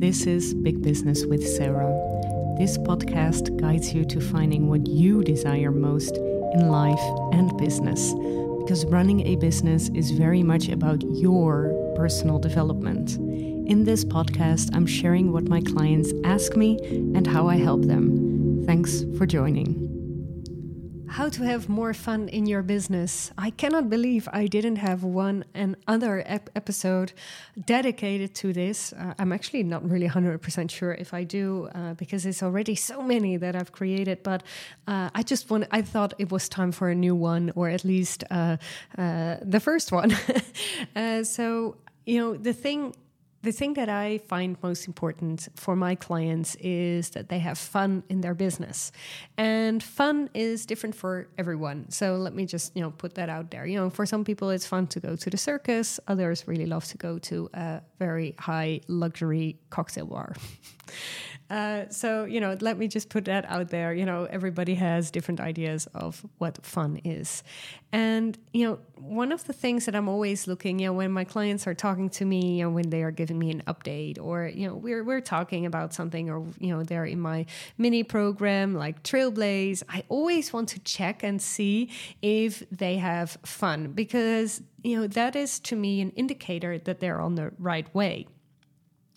This is Big Business with Sarah. This podcast guides you to finding what you desire most in life and business, because running a business is very much about your personal development. In this podcast, I'm sharing what my clients ask me and how I help them. Thanks for joining. How to have more fun in your business. I cannot believe I didn't have one and other ep- episode dedicated to this. Uh, I'm actually not really 100% sure if I do uh, because it's already so many that I've created. But uh, I just want, I thought it was time for a new one or at least uh, uh, the first one. Uh, so, you know, the thing the thing that I find most important for my clients is that they have fun in their business. And fun is different for everyone. So let me just, you know, put that out there. You know, for some people it's fun to go to the circus, others really love to go to a very high luxury cocktail bar. Uh, so you know, let me just put that out there. You know, everybody has different ideas of what fun is, and you know, one of the things that I'm always looking, you know, when my clients are talking to me, know, when they are giving me an update, or you know, we're we're talking about something, or you know, they're in my mini program like Trailblaze. I always want to check and see if they have fun because you know that is to me an indicator that they're on the right way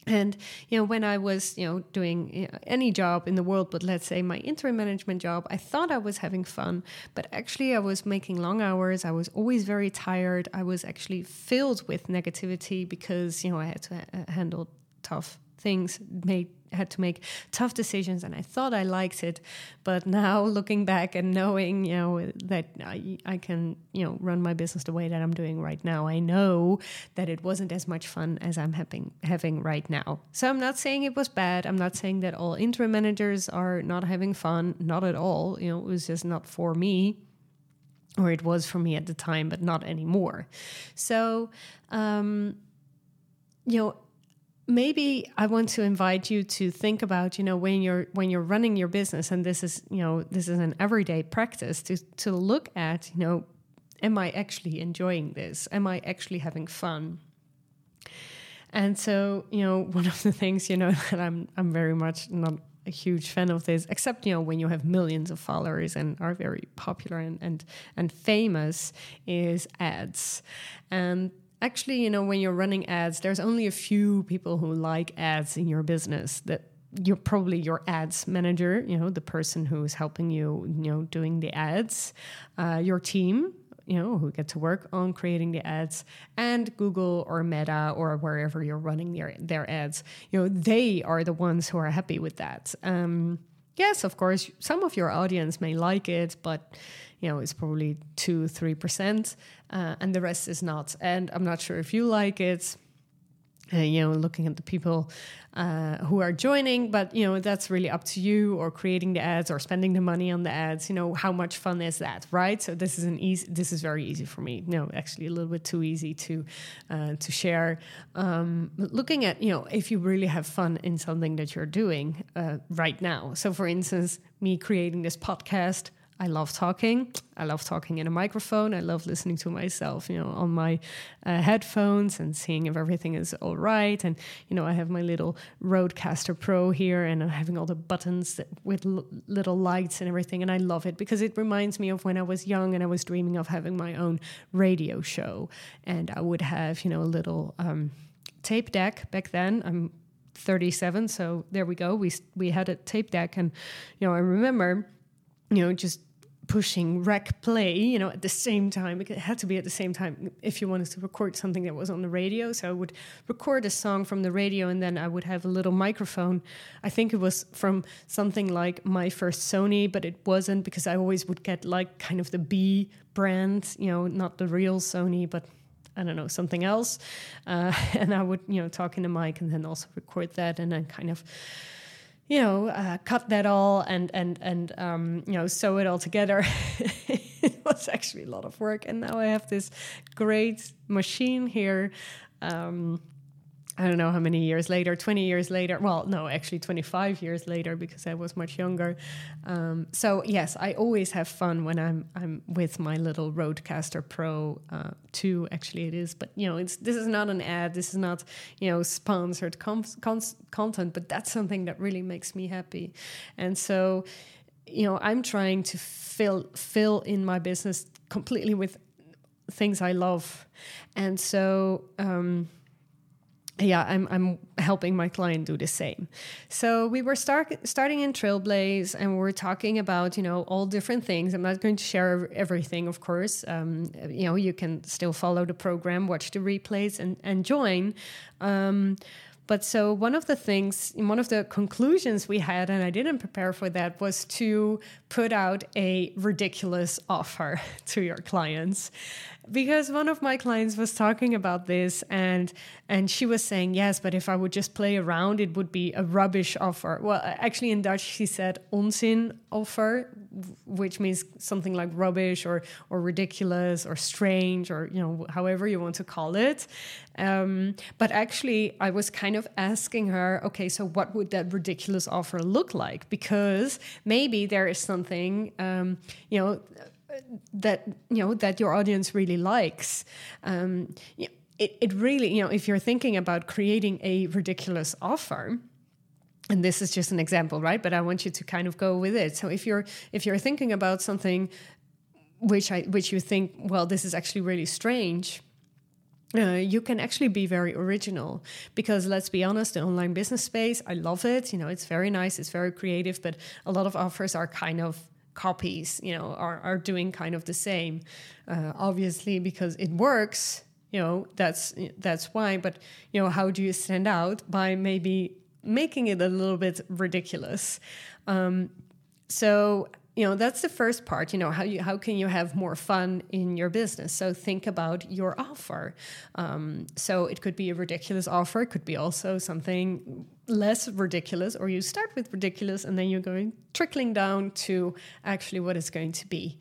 and you know when i was you know doing you know, any job in the world but let's say my interim management job i thought i was having fun but actually i was making long hours. I was always very tired. I was actually filled with negativity because you know i had to ha- handle tough things made had to make tough decisions and I thought I liked it. But now looking back and knowing, you know, that I, I can, you know, run my business the way that I'm doing right now, I know that it wasn't as much fun as I'm having, having right now. So I'm not saying it was bad. I'm not saying that all interim managers are not having fun. Not at all. You know, it was just not for me or it was for me at the time, but not anymore. So, um, you know, maybe I want to invite you to think about, you know, when you're when you're running your business, and this is, you know, this is an everyday practice to to look at, you know, am I actually enjoying this? Am I actually having fun? And so, you know, one of the things, you know, that I'm I'm very much not a huge fan of this, except you know when you have millions of followers and are very popular and and, and famous, is ads. And actually, you know, when you're running ads, there's only a few people who like ads in your business that you're probably your ads manager, you know, the person who's helping you, you know, doing the ads, uh, your team, you know, who get to work on creating the ads, and Google or Meta or wherever you're running their their ads, you know, they are the ones who are happy with that. Um, yes, of course, some of your audience may like it, but you know, it's probably two, three percent, uh, and the rest is not. And I'm not sure if you like it. Uh, you know, looking at the people uh, who are joining, but you know, that's really up to you or creating the ads or spending the money on the ads. You know, how much fun is that, right? So this is an easy. This is very easy for me. No, actually, a little bit too easy to uh, to share. Um, looking at you know, if you really have fun in something that you're doing uh, right now. So, for instance, me creating this podcast I love talking. I love talking in a microphone. I love listening to myself, you know, on my uh, headphones and seeing if everything is all right. And you know, I have my little Rodecaster Pro here, and I'm having all the buttons that, with l- little lights and everything. And I love it because it reminds me of when I was young and I was dreaming of having my own radio show, and I would have, you know, a little um, tape deck back then. I'm 37, so there we go. We we had a tape deck, and you know, I remember you know, just pushing rec play, you know, at the same time. It had to be at the same time if you wanted to record something that was on the radio. So I would record a song from the radio and then I would have a little microphone. I think it was from something like my first Sony, but it wasn't because I always would get like kind of the B brand, you know, not the real Sony, but I don't know, something else. Uh, and I would, you know, talk in the mic and then also record that and then kind of you know, uh, cut that all and and and um, you know sew it all together. it was actually a lot of work, and now I have this great machine here. Um, I don't know how many years later, 20 years later. Well, no, actually 25 years later because I was much younger. Um, so yes, I always have fun when I'm I'm with my little Rodecaster Pro uh, 2. Actually, it is, but you know, it's this is not an ad. This is not you know sponsored content, but that's something that really makes me happy. And so, you know, I'm trying to fill fill in my business completely with things I love, and so. Um, yeah, I'm I'm helping my client do the same. So we were start, starting in Trailblaze, and we were talking about you know all different things. I'm not going to share everything, of course. Um, you know, you can still follow the program, watch the replays, and and join. Um, but so one of the things, one of the conclusions we had, and I didn't prepare for that, was to put out a ridiculous offer to your clients because one of my clients was talking about this and and she was saying yes but if i would just play around it would be a rubbish offer. Well actually in dutch she said onzin offer which means something like rubbish or or ridiculous or strange or you know however you want to call it. Um, but actually i was kind of asking her okay so what would that ridiculous offer look like? Because maybe there is something um, you know that you know that your audience really likes. Um, it, it really you know if you're thinking about creating a ridiculous offer and this is just an example right but i want you to kind of go with it. So if you're if you're thinking about something which i which you think well this is actually really strange uh, you can actually be very original. Because let's be honest the online business space i love it. You know it's very nice it's very creative but a lot of offers are kind of copies, you know, are, are doing kind of the same. Uh, obviously, because it works, you know, that's that's why. But you know, how do you stand out by maybe making it a little bit ridiculous? Um, so you know that's the first part you know how you how can you have more fun in your business? So think about your offer. Um, so it could be a ridiculous offer it could be also something less ridiculous or you start with ridiculous and then you're going trickling down to actually what it's going to be.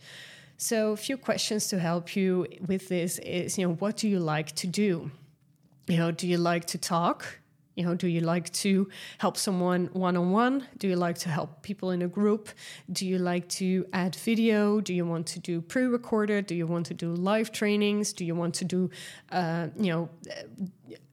So a few questions to help you with this is you know what do you like to do? You know do you like to talk you know, do you like to help someone one on one? Do you like to help people in a group? Do you like to add video? Do you want to do pre recorded? Do you want to do live trainings? Do you want to do, uh, you know,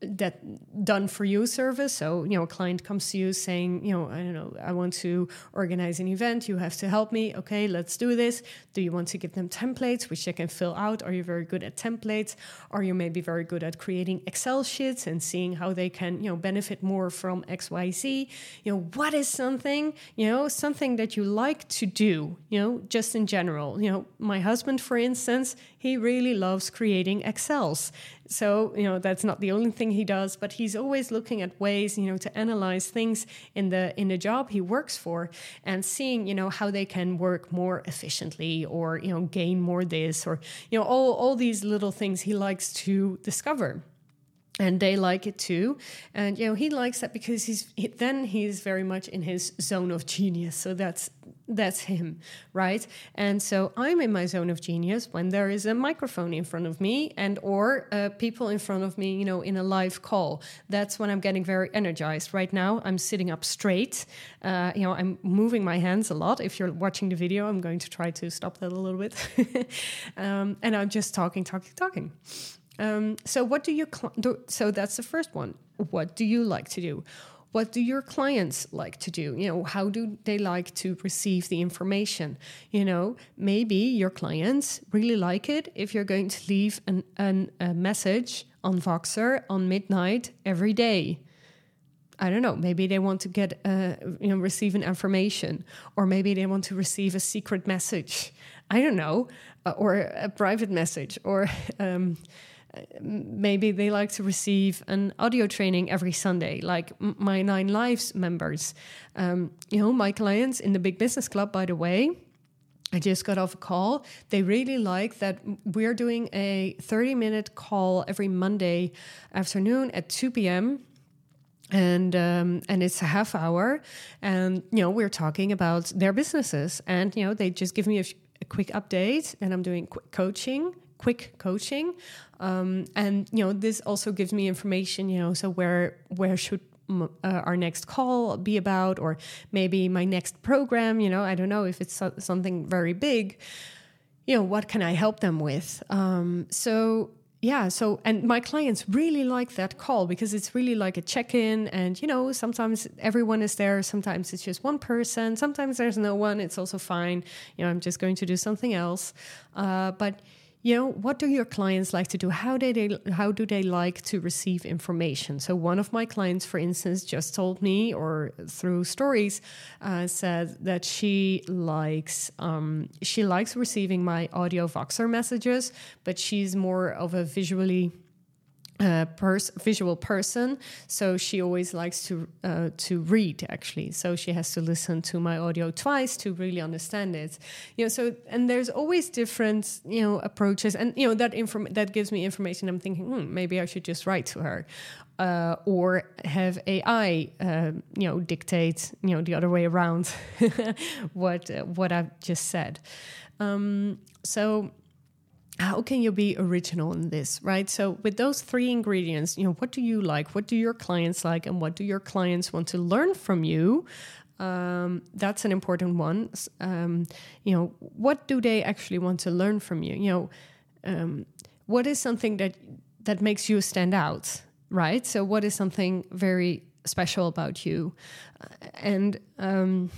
that done for you service. So, you know, a client comes to you saying, you know, I don't know, I want to organize an event. You have to help me. Okay, let's do this. Do you want to give them templates which they can fill out? Are you very good at templates? Are you maybe very good at creating Excel sheets and seeing how they can, you know, benefit more from XYZ? You know, what is something, you know, something that you like to do, you know, just in general. You know, my husband, for instance, he really loves creating Excels. So, you know, that's not the only thing he does, but he's always looking at ways, you know, to analyze things in the in the job he works for and seeing, you know, how they can work more efficiently or, you know, gain more this or, you know, all all these little things he likes to discover and they like it too. And you know he likes that because he's he, then he's very much in his zone of genius. So that's that's him right? And so i'm in my zone of genius when there is a microphone in front of me and or uh, people in front of me you know in a live call. That's when i'm getting very energized. Right now i'm sitting up straight. Uh, you know i'm moving my hands a lot. If you're watching the video i'm going to try to stop that a little bit. Um, and i'm just talking talking talking um, so what do you do? So that's the first one. What do you like to do? What do your clients like to do? You know, how do they like to receive the information? You know, maybe your clients really like it if you're going to leave an, an a message on Voxer on midnight every day. I don't know. Maybe they want to get, uh, you know, receive an information, or maybe they want to receive a secret message. I don't know, uh, or a private message, or um, maybe they like to receive an audio training every Sunday, like my Nine Lives members. Um, you know, my clients in the Big Business Club, by the way. I just got off a call. They really like that we're doing a 30 minute call every Monday afternoon at 2 p.m and um, and it's a half hour and you know we're talking about their businesses and you know they just give me a, a quick update and i'm doing quick coaching quick coaching, um, and you know this also gives me information. You know, so where where should uh, our next call be about, or maybe my next program. You know, I don't know if it's so- something very big. You know, what can I help them with? Um, so yeah so and my clients really like that call because it's really like a check-in and you know sometimes everyone is there sometimes it's just one person sometimes there's no one it's also fine you know i'm just going to do something else uh, but you know what do your clients like to do? How do they how do they like to receive information? So one of my clients for instance just told me or through stories uh, said that she likes um, she likes receiving my audio voxer messages but she's more of a visually uh, pers- visual person, so she always likes to uh, to read. Actually, so she has to listen to my audio twice to really understand it. You know, so and there's always different you know approaches, and you know that inform that gives me information. I'm thinking, hmm, maybe I should just write to her, uh, or have AI uh, you know dictate you know the other way around what uh, what I've just said. Um, so how can you be original in this right? So with those three ingredients you know what do you like? What do your clients like? And what do your clients want to learn from you? Um, that's an important one. Um, you know what do they actually want to learn from you? You know um, what is something that that makes you stand out right? So what is something very special about you? Uh, and um,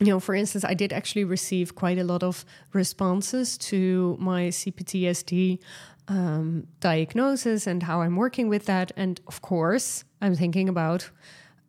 you know, for instance, I did actually receive quite a lot of responses to my CPTSD um, diagnosis and how I'm working with that. And of course, I'm thinking about,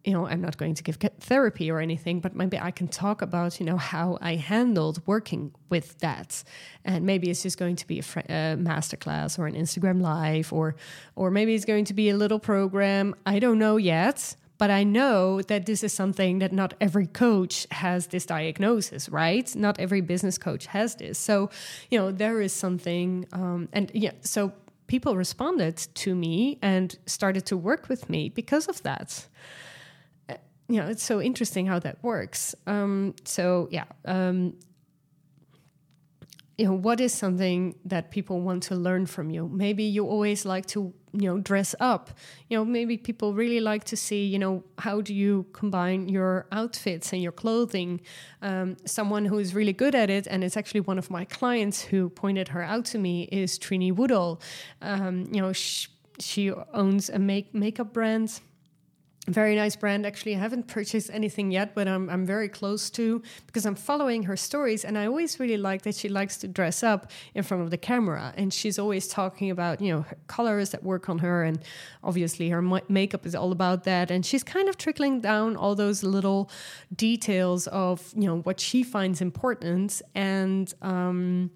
you know, I'm not going to give therapy or anything, but maybe I can talk about, you know, how I handled working with that. And maybe it's just going to be a, fr- a masterclass or an Instagram live, or, or maybe it's going to be a little program. I don't know yet but I know that this is something that not every coach has this diagnosis, right? Not every business coach has this. So, you know, there is something, um, and yeah, so people responded to me and started to work with me because of that. Uh, you know, it's so interesting how that works. Um, so, yeah. Um, you know, what is something that people want to learn from you? Maybe you always like to you know dress up. You know maybe people really like to see you know how do you combine your outfits and your clothing? Um, someone who is really good at it and it's actually one of my clients who pointed her out to me is Trinny Woodall. Um, you know she, she owns a make makeup brand very nice brand. Actually i haven't purchased anything yet but I'm, I'm very close to because i'm following her stories and i always really like that she likes to dress up in front of the camera and she's always talking about you know colors that work on her and obviously her makeup is all about that and she's kind of trickling down all those little details of you know what she finds important and um,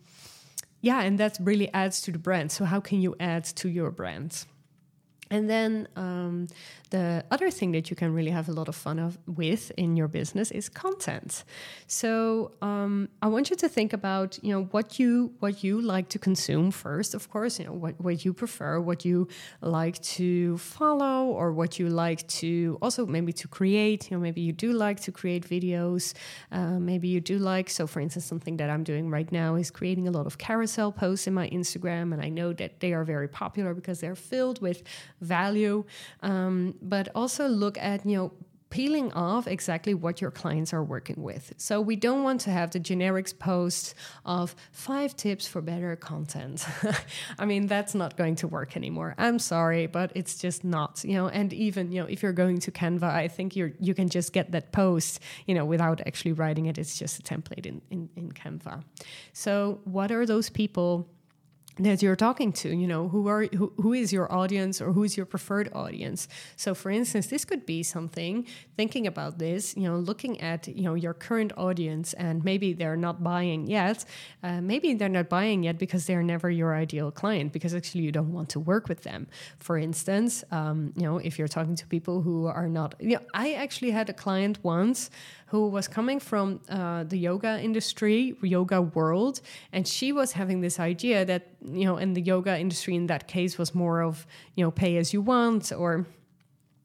yeah and that really adds to the brand. So how can you add to your brand and then um, the other thing that you can really have a lot of fun of, with in your business is content. So um, I want you to think about you know what you what you like to consume first. Of course, you know what what you prefer, what you like to follow, or what you like to also maybe to create. You know, maybe you do like to create videos. Uh, maybe you do like. So, for instance, something that I'm doing right now is creating a lot of carousel posts in my Instagram, and I know that they are very popular because they're filled with value. Um, but also look at, you know, peeling off exactly what your clients are working with. So we don't want to have the generics posts of five tips for better content. I mean, that's not going to work anymore. I'm sorry, but it's just not, you know, and even, you know, if you're going to Canva, I think you're you can just get that post, you know, without actually writing it. It's just a template in, in, in Canva. So what are those people that you're talking to you know who are who, who is your audience or who is your preferred audience? So for instance this could be something thinking about this you know looking at you know your current audience and maybe they're not buying yet uh, maybe they're not buying yet because they're never your ideal client because actually you don't want to work with them. For instance um, you know if you're talking to people who are not you know i actually had a client once who was coming from uh, the yoga industry, yoga world, and she was having this idea that you know, in the yoga industry, in that case, was more of you know, pay as you want or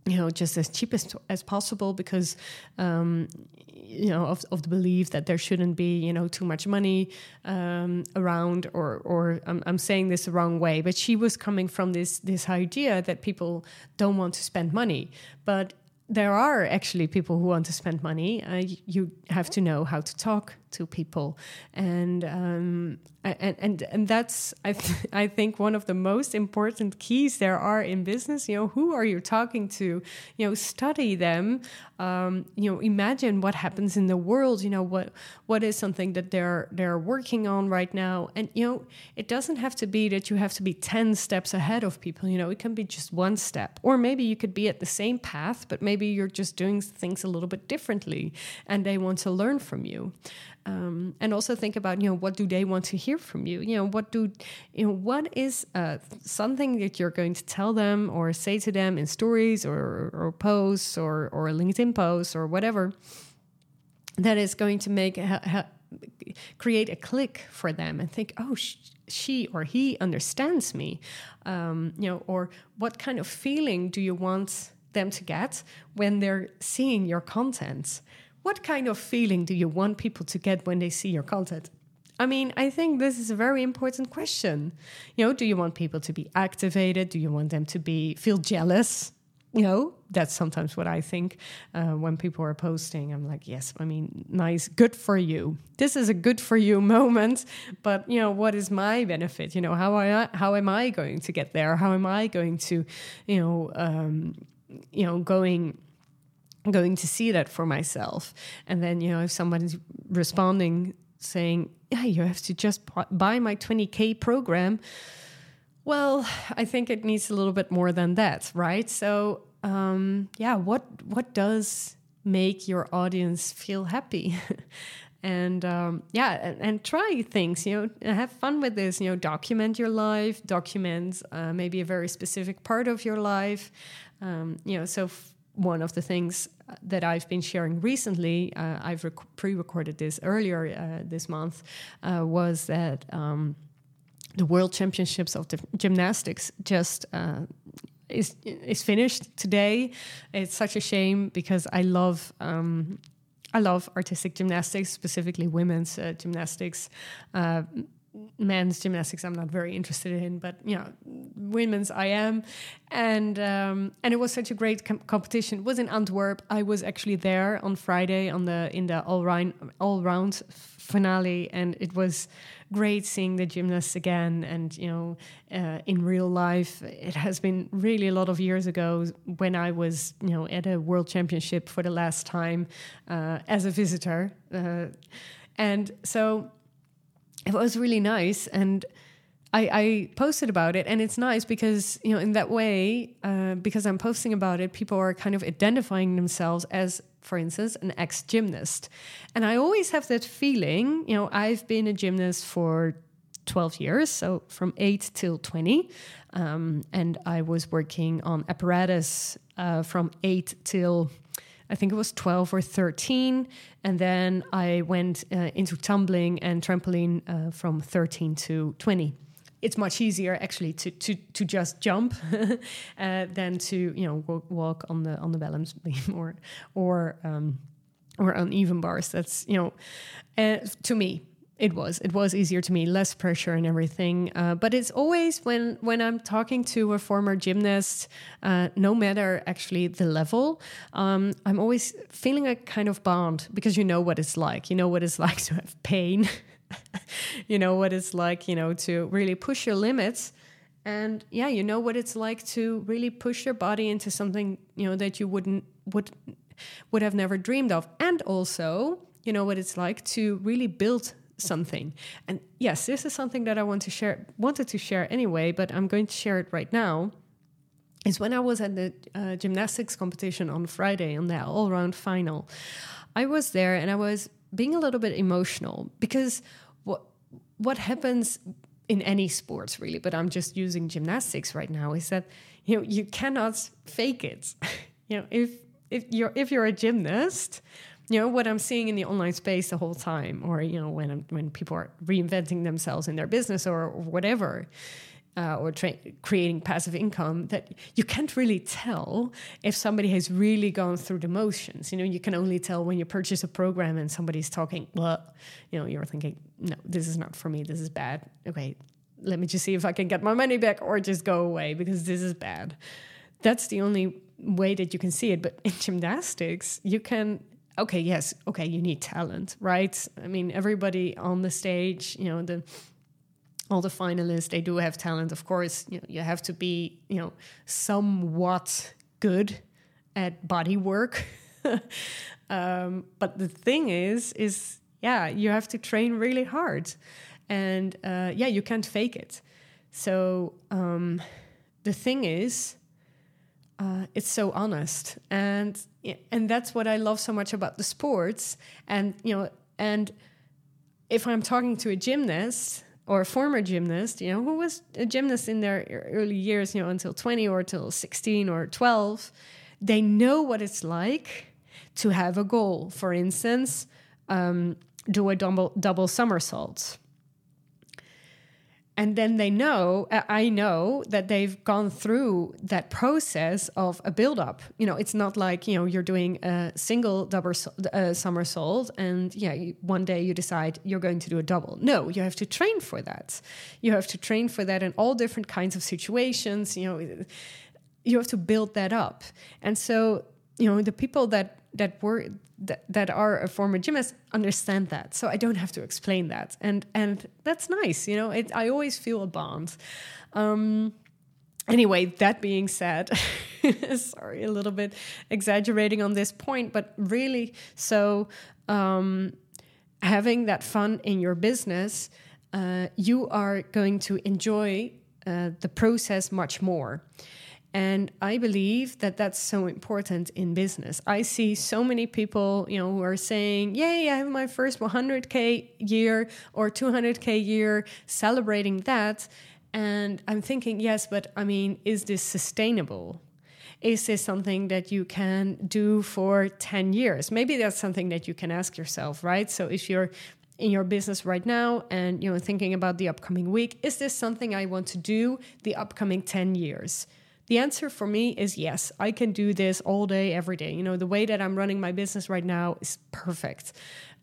you know just as cheap as, as possible because um, you know of, of the belief that there shouldn't be you know too much money um, around or or I'm, I'm saying this the wrong way but she was coming from this this idea that people don't want to spend money. But there are actually people who want to spend money. Uh, you have to know how to talk to people, and um, and and and that's I th I think one of the most important keys there are in business. You know, who are you talking to? You know, study them. Um, you know, imagine what happens in the world. You know, what what is something that they're they're working on right now, and you know, it doesn't have to be that you have to be ten steps ahead of people. You know, it can be just one step, or maybe you could be at the same path, but maybe you're just doing things a little bit differently, and they want to learn from you um, and also think about you know what do they want to hear from you? You know what do you know what is uh, something that you're going to tell them or say to them in stories or, or posts or or linkedin posts or whatever that is going to make create a click for them and think oh sh she or he understands me. Um, you know or what kind of feeling do you want them to get when they're seeing your content what kind of feeling do you want people to get when they see your content? I mean, I think this is a very important question. You know, do you want people to be activated? Do you want them to be feel jealous? You know, that's sometimes what I think uh, when people are posting. I'm like, yes, I mean, nice, good for you. This is a good for you moment. But you know, what is my benefit? You know, how I how am I going to get there? How am I going to, you know, um, you know, going going to see that for myself. And then, you know, if somebody's responding saying, yeah, you have to just buy my 20K program, well, I think it needs a little bit more than that, right? So, um, yeah, what what does make your audience feel happy? and um, yeah, and, and, try things. You know, have fun with this. You know, document your life. Document uh, maybe a very specific part of your life. Um, you know, so one of the things that I've been sharing recently, uh, I've rec- pre recorded this earlier uh, this month, uh, was that um, the World Championships of Gymnastics just uh, is is finished today. It's such a shame because I love. Um, I love artistic gymnastics, specifically women's uh, gymnastics uh, men's gymnastics I'm not very interested in, but you know, women's I am, and um, and it was such a great com competition. It was in Antwerp. I was actually there on Friday on the in the all round all round finale, and it was great seeing the gymnasts again. And you know, uh, in real life, it has been really a lot of years ago when I was you know at a world championship for the last time uh, as a visitor, uh, and so it was really nice and I, I, posted about it and it's nice because you know in that way uh, because i'm posting about it people are kind of identifying themselves as for instance an ex-gymnast. And i always have that feeling you know i've been a gymnast for 12 years so from 8 till 20 um, and i was working on apparatus uh, from 8 till I think it was 12 or 13. And then I went uh, into tumbling and trampoline uh, from 13 to 20. It's much easier actually to to, to just jump uh, than to you know walk on the on the balance beam or or um, or uneven bars. That's you know uh, to me it was. It was easier to me, less pressure and everything. Uh, but it's always when when I'm talking to a former gymnast, uh, no matter actually the level, um, I'm always feeling a kind of bond because you know what it's like. You know what it's like to have pain. you know what it's like, you know, to really push your limits. And yeah, you know what it's like to really push your body into something, you know, that you wouldn't would would have never dreamed of. And also, you know what it's like to really build something. And yes, this is something that I want to share wanted to share anyway, but I'm going to share it right now. Is when I was at the uh, gymnastics competition on Friday on that all round final. I was there and I was being a little bit emotional because what what happens in any sports really, but I'm just using gymnastics right now is that you know you cannot fake it. you know, if if you're if you're a gymnast, you know what I'm seeing in the online space the whole time, or you know when when people are reinventing themselves in their business or, or whatever. uh, or tra- creating passive income that you can't really tell if somebody has really gone through the motions. You know, you can only tell when you purchase a program and somebody's talking, well, you know, you're thinking, no, this is not for me, this is bad. Okay, let me just see if I can get my money back or just go away because this is bad. That's the only way that you can see it. But in gymnastics, you can okay, yes, okay, you need talent, right? I mean, everybody on the stage, you know, the all the finalists, they do have talent. Of course, you know, you have to be, you know, somewhat good at body work. um, but the thing is, is yeah, you have to train really hard, and uh, yeah, you can't fake it. So um, the thing is, uh, it's so honest, and and that's what I love so much about the sports. And you know, and if I'm talking to a gymnast or a former gymnast, you know, who was a gymnast in their early years, you know, until 20 or till 16 or 12, they know what it's like to have a goal. For instance, um, do a double, double somersault and then they know uh, i know that they've gone through that process of a build-up. You know it's not like you know you're doing a single double uh, somersault and yeah one day you decide you're going to do a double. No you have to train for that. You have to train for that in all different kinds of situations you know you have to build that up. And so you know the people that that were that, that are a former gymnast understand that. So i don't have to explain that. And and that's nice you know it, i always feel a bond. Um, anyway that being said sorry a little bit exaggerating on this point but really so um, having that fun in your business uh, you are going to enjoy uh, the process much more and I believe that that's so important in business. I see so many people, you know, who are saying, "Yay, I have my first 100k year or 200k year, celebrating that." And I'm thinking, "Yes, but I mean, is this sustainable?" Is this something that you can do for 10 years? Maybe that's something that you can ask yourself, right? So if you're in your business right now and you know thinking about the upcoming week, is this something I want to do the upcoming 10 years? The answer for me is yes, I can do this all day, every day. You know, the way that I'm running my business right now is perfect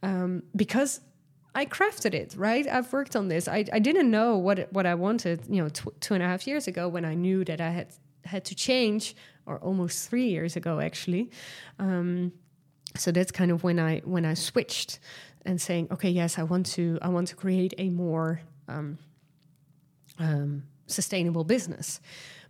um, because I crafted it, right? I've worked on this. I, I didn't know what what I wanted, you know, tw- two and a half years ago when I knew that I had had to change, or almost three years ago actually. Um, so that's kind of when I when I switched and saying, okay, yes, I want to I want to create a more um, um sustainable business.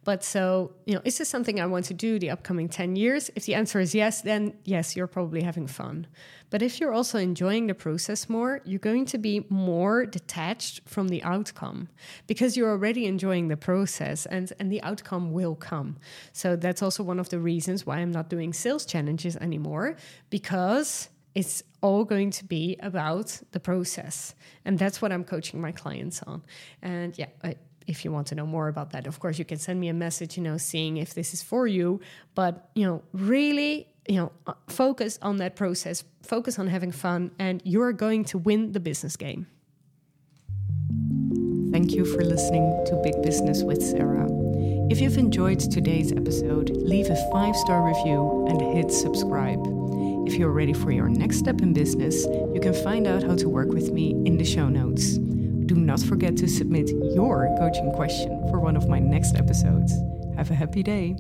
But so, you know, is this something I want to do the upcoming 10 years? If the answer is yes, then yes, you're probably having fun. But if you're also enjoying the process more, you're going to be more detached from the outcome because you're already enjoying the process and, and the outcome will come. So that's also one of the reasons why I'm not doing sales challenges anymore because it's all going to be about the process. And that's what I'm coaching my clients on. And yeah, I, if you want to know more about that, of course, you can send me a message, you know, seeing if this is for you. But, you know, really, you know, uh, focus on that process, focus on having fun, and you're going to win the business game. Thank you for listening to Big Business with Sarah. If you've enjoyed today's episode, leave a five star review and hit subscribe. If you're ready for your next step in business, you can find out how to work with me in the show notes do not forget to submit your coaching question for one of my next episodes. Have a happy day.